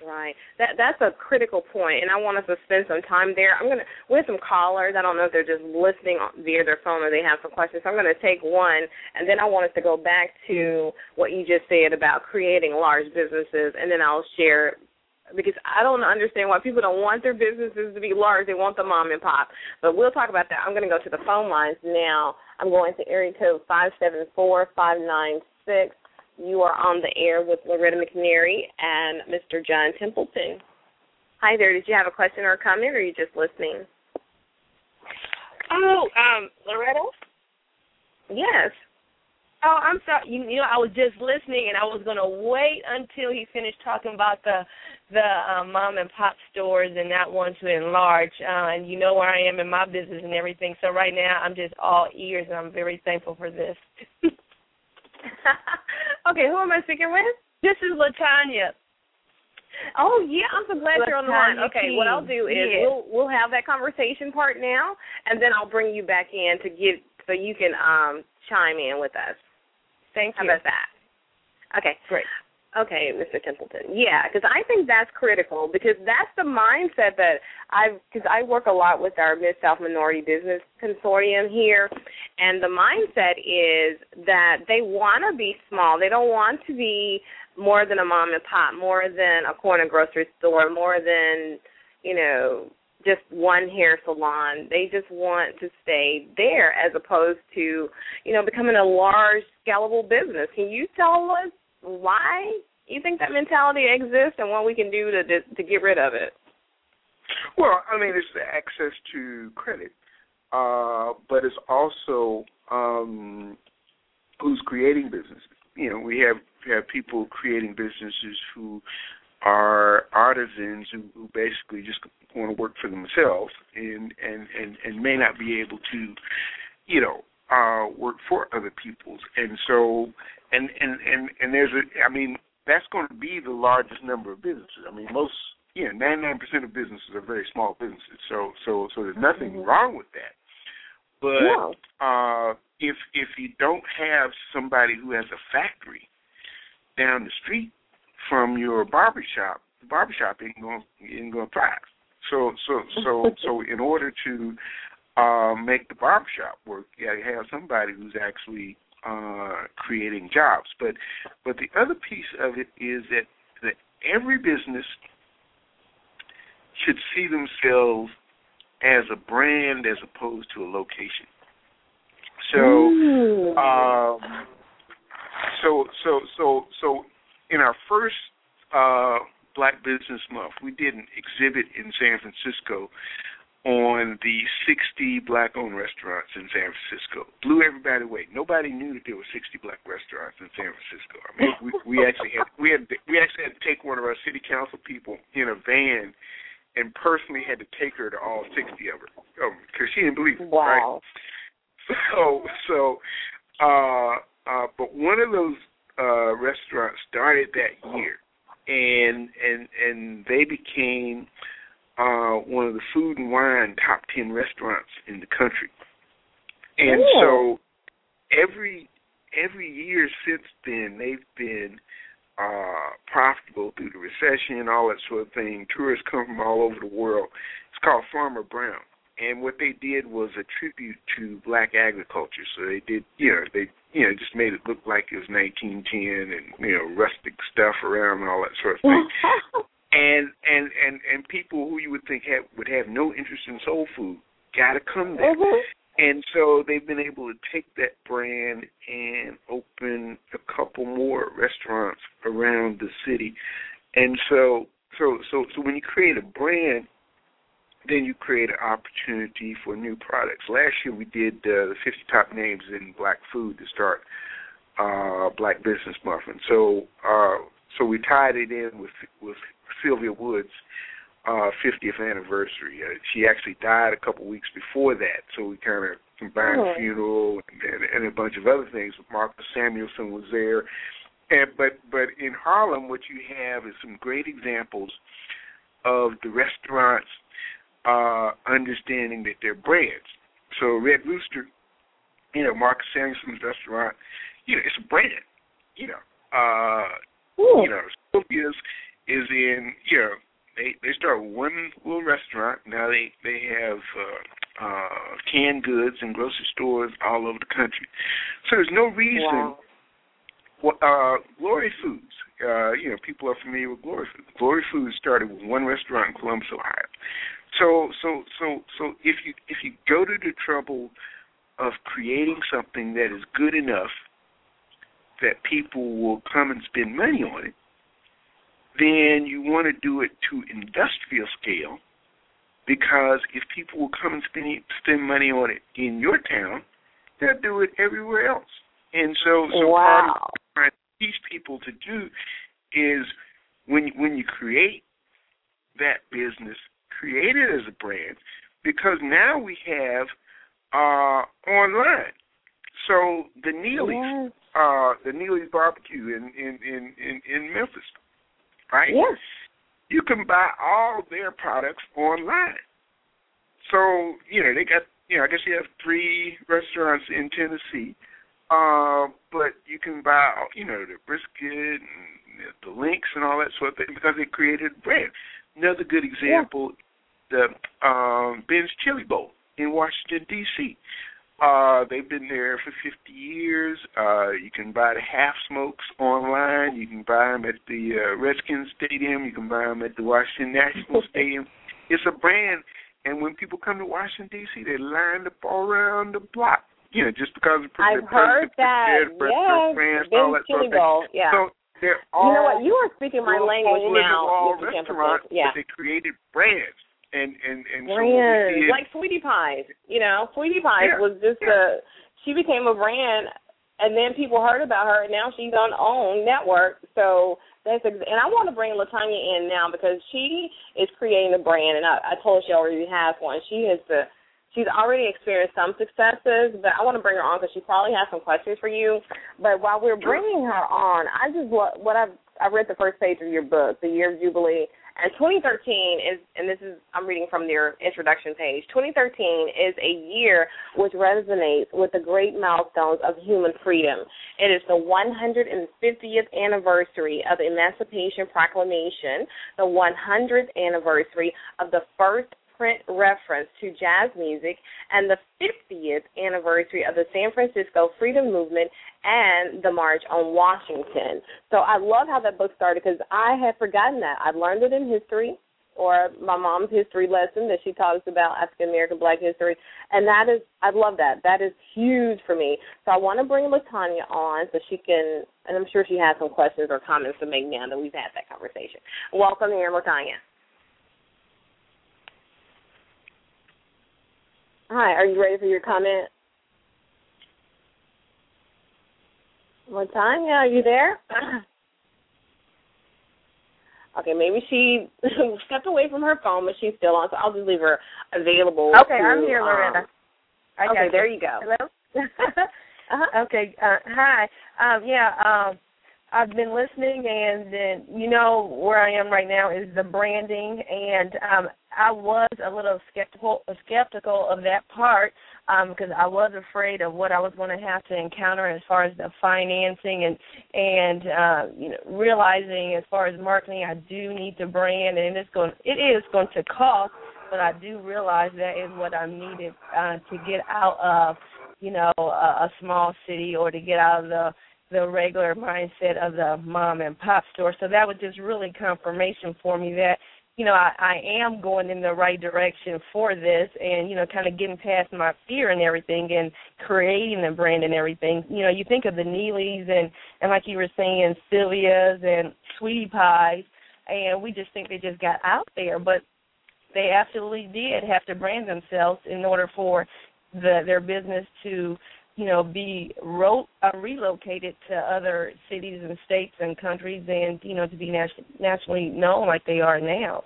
Right. That that's a critical point, and I want us to spend some time there. I'm gonna we have some callers. I don't know if they're just listening via their phone or they have some questions. So I'm gonna take one, and then I want us to go back to what you just said about creating large businesses, and then I'll share because I don't understand why people don't want their businesses to be large. They want the mom and pop. But we'll talk about that. I'm to go to the phone lines now. I'm going to area code five seven four five nine six. You are on the air with Loretta McNary and Mr. John Templeton. Hi there. Did you have a question or a comment, or are you just listening? Oh, um, Loretta. Yes. Oh, I'm sorry. You, you know, I was just listening, and I was going to wait until he finished talking about the the um, mom and pop stores and not want to enlarge. Uh, and you know where I am in my business and everything. So right now, I'm just all ears, and I'm very thankful for this. <laughs> okay, who am I speaking with? This is Latanya. Oh yeah, I'm so glad you're on the line. Okay, team. what I'll do is yeah. we'll we'll have that conversation part now, and then I'll bring you back in to get so you can um chime in with us. Thank you. How about that? Okay. Great. Okay, Mr. Templeton. Yeah, because I think that's critical because that's the mindset that I've, because I work a lot with our Mid South Minority Business Consortium here, and the mindset is that they want to be small. They don't want to be more than a mom and pop, more than a corner grocery store, more than you know just one hair salon. They just want to stay there as opposed to, you know, becoming a large scalable business. Can you tell us why you think that mentality exists and what we can do to to get rid of it? Well, I mean, it's the access to credit, uh, but it's also um, who's creating businesses. You know, we have we have people creating businesses who are artisans who, who basically just want to work for themselves and and and and may not be able to, you know, uh, work for other people's. And so, and and and and there's a, I mean, that's going to be the largest number of businesses. I mean, most, you know, 99% of businesses are very small businesses. So so so there's nothing mm-hmm. wrong with that. But no. uh, if if you don't have somebody who has a factory down the street from your barbershop, the barbershop ain't going ain't going to thrive. So so so <laughs> so in order to uh, make the barbershop work, you have somebody who's actually uh, creating jobs. But but the other piece of it is that that every business should see themselves as a brand as opposed to a location. So um, so so so so in our first uh, Black Business Month, we did an exhibit in San Francisco on the 60 black-owned restaurants in San Francisco. Blew everybody away. Nobody knew that there were 60 black restaurants in San Francisco. I mean, we, we actually had we had we actually had to take one of our city council people in a van and personally had to take her to all 60 of her because um, she didn't believe it. Wow. Right? So, so, uh, uh, but one of those uh, restaurants started that year, and and and they became uh, one of the food and wine top ten restaurants in the country. And Ooh. so every every year since then, they've been uh, profitable through the recession and all that sort of thing. Tourists come from all over the world. It's called Farmer Brown. And what they did was a tribute to black agriculture. So they did, you know, they, you know, just made it look like it was 1910 and you know, rustic stuff around and all that sort of thing. <laughs> and and and and people who you would think have, would have no interest in soul food got to come there. Mhm. And so they've been able to take that brand and open a couple more restaurants around the city. And so so so so when you create a brand, then you create an opportunity for new products. Last year we did uh, the 50 top names in black food to start uh Black Business Month. And so uh so we tied it in with with Sylvia Woods uh 50th anniversary. Uh, she actually died a couple weeks before that, so we kind of combined Oh. funeral and, and, and a bunch of other things. Marcus Samuelsson was there, and but but in Harlem, what you have is some great examples of the restaurants uh understanding that they're brands. So Red Rooster, you know, Marcus Samuelsson's restaurant, you know, it's a brand. You know, uh Ooh. you know, Sylvia's is in you know they they start one little restaurant. Now they they have uh, uh, canned goods and grocery stores all over the country. So there's no reason. Wow. Well, uh, Glory Foods, uh, you know, people are familiar with Glory Foods. Glory Foods started with one restaurant in Columbus, Ohio. So, so, so, so if you if you go to the trouble of creating something that is good enough that people will come and spend money on it, then you want to do it to industrial scale because if people will come and spend spend money on it in your town, they'll do it everywhere else. And so, so part of trying to teach people to do is when when you create that business, create it as a brand because now we have uh online. So the Neely's, Yes. uh the Neely's barbecue in in in in, in Memphis, right? Yes. You can buy all their products online. So you know they got you know I guess you have three restaurants in Tennessee, uh, but you can buy you know the brisket and the links and all that sort of thing because they created a brand. Another good example, the um, Ben's Chili Bowl in Washington D.C. Uh, they've been there for 50 years. Uh, you can buy the half smokes online. You can buy them at the uh, Redskins Stadium. You can buy them at the Washington National <laughs> Stadium. It's a brand, and when people come to Washington D.C., they line up all around the block. You know, just because of I've heard that. Yes. brands, all that sort of thing. Yeah. So they're all you know what? You are speaking my language hole in the now. wall Mr. Jefferson. restaurants, Yeah. but they created brands, and and and so what we did, like Sweetie Pies. You know, Sweetie Pies Yeah, was just yeah. a. She became a brand, and then people heard about her, and now she's on own network. So that's ex- and I want to bring Latanya in now because she is creating a brand, and I, I told her she already has one. She has the. She's already experienced some successes, but I want to bring her on because she probably has some questions for you. But while we're bringing her on, I just lo- what I've I read the first page of your book, The Year of Jubilee, and 2013 is, and this is I'm reading from their introduction page. 2013 is a year which resonates with the great milestones of human freedom. It is the 150th anniversary of the Emancipation Proclamation, the 100th anniversary of the first print reference to jazz music, and the 50th anniversary of the San Francisco Freedom Movement and the March on Washington. So I love how that book started because I had forgotten that. I'd learned it in history or my mom's history lesson that she taught us about African American Black history, and that is I love that. That is huge for me. So I want to bring Latanya on so she can, and I'm sure she has some questions or comments to make now that we've had that conversation. Welcome here, Latanya. Hi, are you ready for your comment? Latanya, are you there? <clears throat> Okay, maybe she <laughs> stepped away from her phone, but she's still on. So I'll just leave her available. Okay, to, I'm here, um, Loretta. I okay, got there you go. Hello. <laughs> Uh-huh. Okay. Uh, hi. Um, yeah. Um, I've been listening, and then you know where I am right now is the branding, and um, I was a little skeptical skeptical of that part because um, I was afraid of what I was going to have to encounter as far as the financing and and uh, you know realizing as far as marketing, I do need to brand, and it's going it is going to cost, but I do realize that is what I'm needed uh, to get out of you know a, a small city or to get out of the the regular mindset of the mom and pop store. So that was just really confirmation for me that you know I, I am going in the right direction for this, and you know kind of getting past my fear and everything, and creating the brand and everything. You know, you think of the Neelys and and like you were saying, Sylvia's and Sweetie Pies, and we just think they just got out there, but they absolutely did have to brand themselves in order for the, their business to you know be ro- uh, relocated to other cities and states and countries and you know to be nat- nationally known like they are now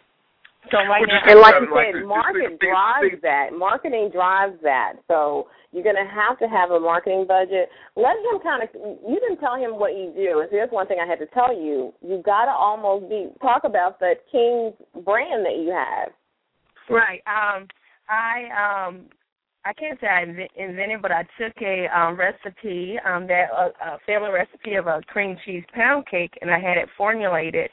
so right Well, now And like you said, this- market this- this- drives this- that. Marketing drives that. So you're going to have to have a marketing budget. Let him kind of. You didn't tell him what you do. And here's one thing I had to tell you. You got to almost be talk about that King's brand that you have. Right. Um, I um, I can't say I invented, but I took a um, recipe, um, that uh, a family recipe of a cream cheese pound cake, and I had it formulated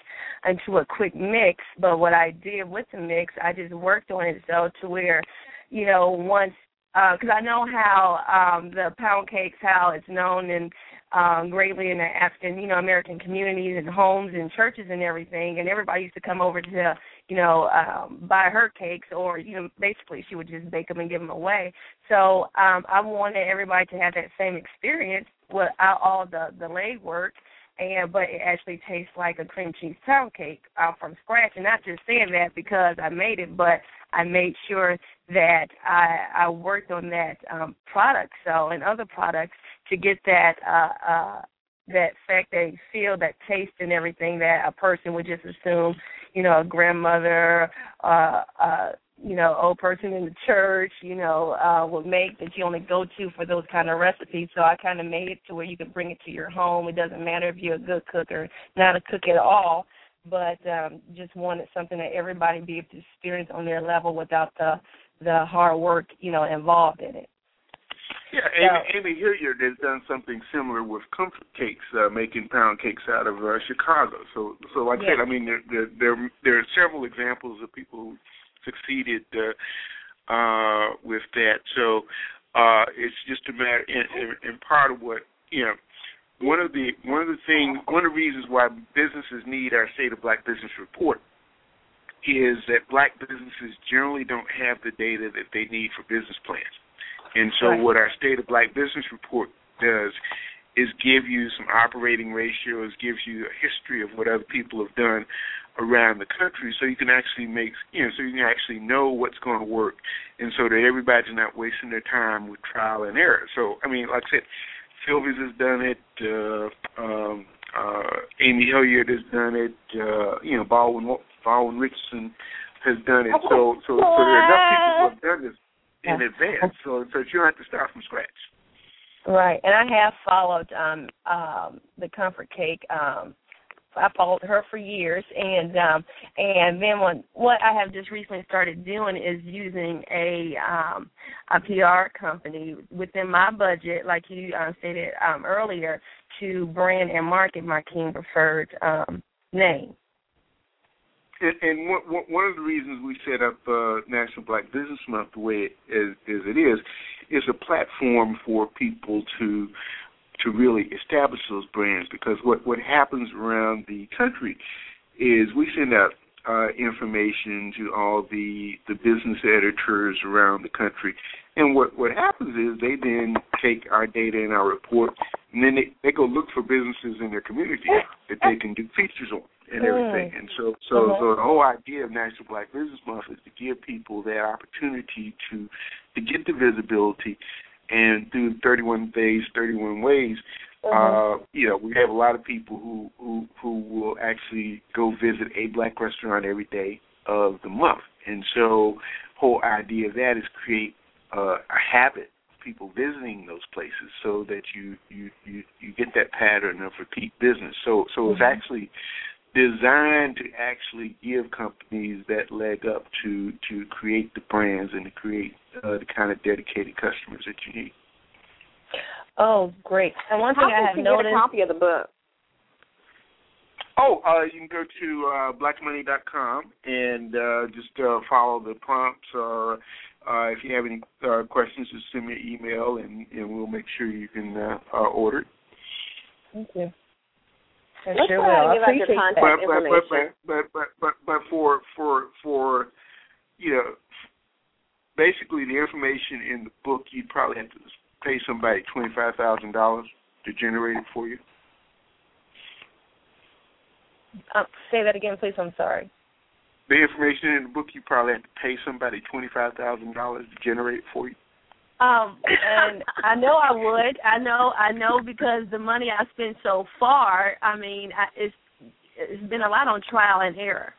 into a quick mix. But what I did with the mix, I just worked on it so to where, you know, once because I know how um the pound cakes, how it's known in um greatly in the African, you know, American communities and homes and churches and everything and everybody used to come over to, you know, um buy her cakes or, you know, basically she would just bake them and give them away. So, um I wanted everybody to have that same experience without all the the legwork and but it actually tastes like a cream cheese pound cake uh, from scratch. And not just saying that because I made it, but I made sure that I I worked on that um product so and other products to get that uh uh that fact they feel that taste and everything that a person would just assume, you know, a grandmother, uh uh you know, old person in the church, you know, uh would make that you only go to for those kind of recipes. So I kind of made it to where you can bring it to your home. It doesn't matter if you're a good cook or not a cook at all but um, just wanted something that everybody be able to experience on their level without the the hard work, you know, involved in it. Yeah, Amy, Amy Hilliard has done something similar with comfort cakes, uh, making pound cakes out of uh, Chicago. So, so like I said, I mean, there, there there there are several examples of people who succeeded uh, uh, with that. So, uh, it's just a matter, and, and, and part of what you know. One of the one of the things one of the reasons why businesses need our state of black business report is that black businesses generally don't have the data that they need for business plans. And so Right. what our state of black business report does is give you some operating ratios, gives you a history of what other people have done around the country so you can actually make you know, so you can actually know what's going to work and so that everybody's not wasting their time with trial and error. So I mean, like I said, Sylvia's has done it, uh um uh Amy Hilliard has done it, uh, you know, Baldwin Baldwin Richardson has done it. So so so there are enough people who have done this in advance, so so you don't have to start from scratch. Right, and I have followed um um the comfort cake. Um I followed her for years, and um and then when what I have just recently started doing is using a um a PR company within my budget, like you uh, stated um earlier, to brand and market my King Preferred um name. And, and one, one- of the reasons we set up uh, National Black Business Month the way it is, as it is, is a platform for people to to really establish those brands. Because what what happens around the country is we send out uh, information to all the the business editors around the country, and what what happens is they then take our data and our report, and then they they go look for businesses in their community that they can do features on and everything. And so so Mhm. so the whole idea of National Black Business Month is to give people that opportunity to to get the visibility and through 31 days, 31 ways, Uh, you know, we have a lot of people who who who will actually go visit a black restaurant every day of the month, and so whole idea of that is create uh, a habit of people visiting those places so that you you you you get that pattern of repeat business. So so mm-hmm. it's actually designed to actually give companies that leg up to to create the brands and to create uh, the kind of dedicated customers that you need. Oh, great! And one thing How I have noticed. Get a copy of the book. Oh, uh, you can go to uh, blackmoney.com and uh, just uh, follow the prompts. Or uh, if you have any uh, questions, just send me an email, and, and we'll make sure you can uh, uh, order it. Thank you. I Let's sure will. Give out your contact but, information. But, but, but, but, but for for for you know, basically the information in the book, you'd probably have to pay somebody twenty five thousand dollars to generate it for you. Uh, say that again, please. I'm sorry. The information in the book, you probably have to pay somebody twenty five thousand dollars to generate it for you. Um, and I know I would. I know. I know because the money I spent so far. I mean, I, it's it's been a lot on trial and error.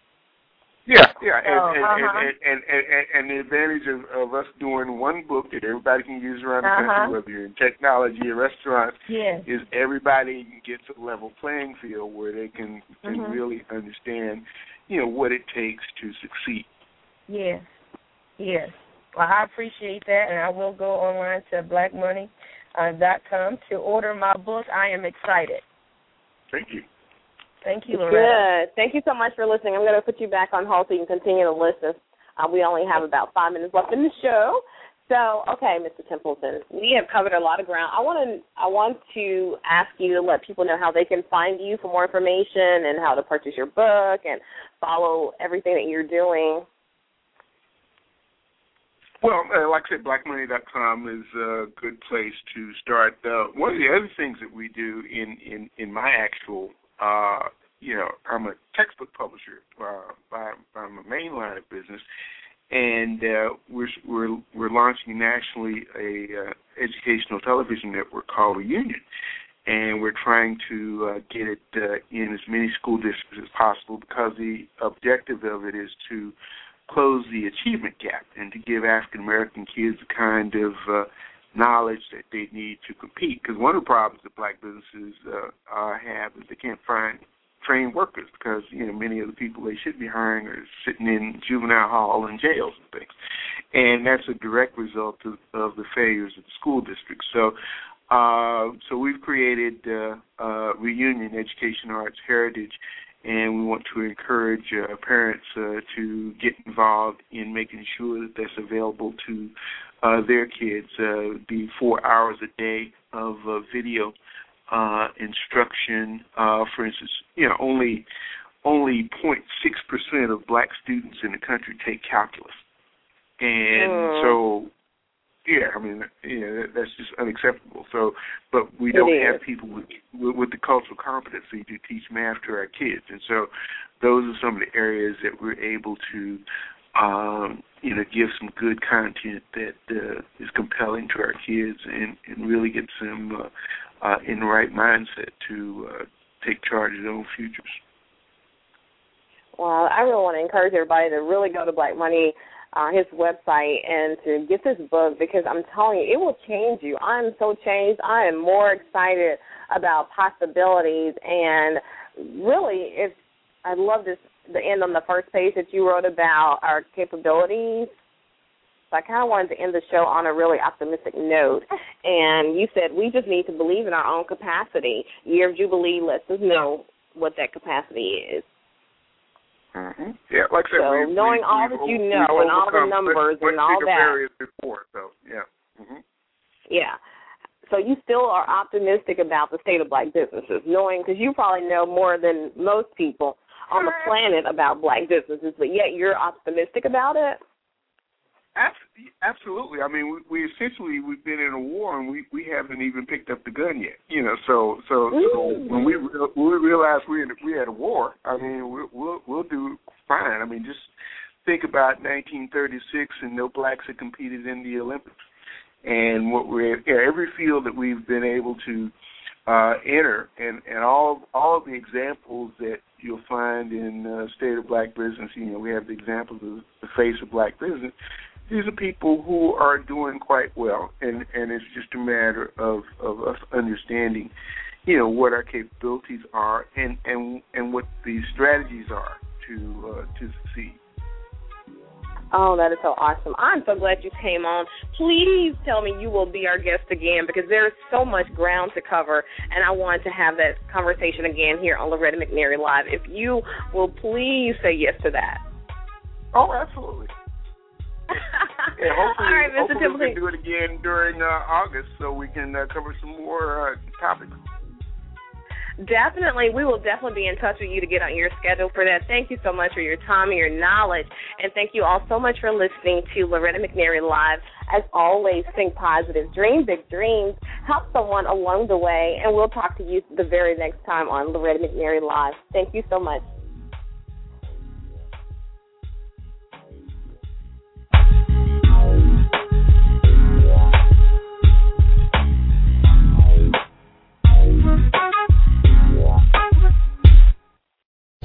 Yeah, yeah, and, oh, and, uh-huh. and, and, and, and, and the advantage of, of us doing one book that everybody can use around the uh-huh. country, whether you're in technology or restaurants, yes. is everybody gets a level playing field where they can can Mhm. really understand, you know, what it takes to succeed. Yes. Yes. Well, I appreciate that, and I will go online to blackmoney.com to order my book. I am excited. Thank you. Thank you, Loretta. Good. Thank you so much for listening. I'm going to put you back on hold so you can continue to listen. Uh, we only have about five minutes left in the show. So, okay, Mr. Templeton, we have covered a lot of ground. I want to I want to ask you to let people know how they can find you for more information and how to purchase your book and follow everything that you're doing. Well, uh, like I said, blackmoney.com is a good place to start. Uh, one of the other things that we do in in in my actual, uh, you know, I'm a textbook publisher uh, by by my main line of business, and uh, we're we're we're launching nationally a uh, educational television network called Reunion, and we're trying to uh, get it uh, in as many school districts as possible because the objective of it is to close the achievement gap and to give African American kids the kind of uh, knowledge that they need to compete. Because one of the problems that black businesses uh, uh, have is they can't find trained workers because you know many of the people they should be hiring are sitting in juvenile hall and jails and things, and that's a direct result of, of the failures of the school districts. So. Uh, so we've created uh, uh, Reunion Education Arts Heritage, and we want to encourage uh, parents uh, to get involved in making sure that that's available to uh, their kids. Uh, be four hours a day of uh, video uh, instruction. Uh, for instance, you know, only only 0.6 percent of black students in the country take calculus, and Mm. so yeah, I mean, that, that's just unacceptable. So, but we It don't is. have people with, with with the cultural competency to teach math to our kids, and so those are some of the areas that we're able to, um, you know, give some good content that uh, is compelling to our kids and and really gets them uh, uh, in the right mindset to uh, take charge of their own futures. Well, I really want to encourage everybody to really go to Black Money, uh, his website, and to get this book because I'm telling you, it will change you. I'm so changed. I am more excited about possibilities, and really, it's. I love this. The end on the first page that you wrote about our capabilities. So I kind of wanted to end the show on a really optimistic note. And you said we just need to believe in our own capacity. Year of Jubilee lets us know what that capacity is. Mm-hmm. Yeah, like I said, So we, knowing we, all that you know and all the numbers and all that. before. So yeah. hmm Yeah. So you still are optimistic about the state of black businesses, knowing because you probably know more than most people on the planet about black businesses, but yet you're optimistic about it. Abs- Absolutely. I mean, we, we essentially we've been in a war and we we haven't even picked up the gun yet. You know, so so, so when we when we realize we're in, we had a war, I mean, we'll we'll, we'll do fine. I mean, just think about 1936 and no blacks had competed in the Olympics, and what we're yeah, every field that we've been able to uh, enter, and and all all of the examples that you'll find in uh, State of Black Business. You know, we have the examples of the face of Black business. These are people who are doing quite well, and and it's just a matter of of us understanding, you know, what our capabilities are and and and what the strategies are to uh, to succeed. Oh, that is so awesome. I'm so glad you came on. Please tell me you will be our guest again because there's so much ground to cover, and I want to have that conversation again here on Loretta McNary Live. If you will please say yes to that. Oh, absolutely. And <laughs> hopefully, All right, Mr. hopefully we can do it again during uh, August so we can uh, cover some more uh, topics. Definitely, we will definitely be in touch with you to get on your schedule for that. Thank you so much for your time and your knowledge, and thank you all so much for listening to Loretta McNary Live. As always, think positive, dream big dreams, help someone along the way, and we'll talk to you the very next time on Loretta McNary Live. Thank you so much.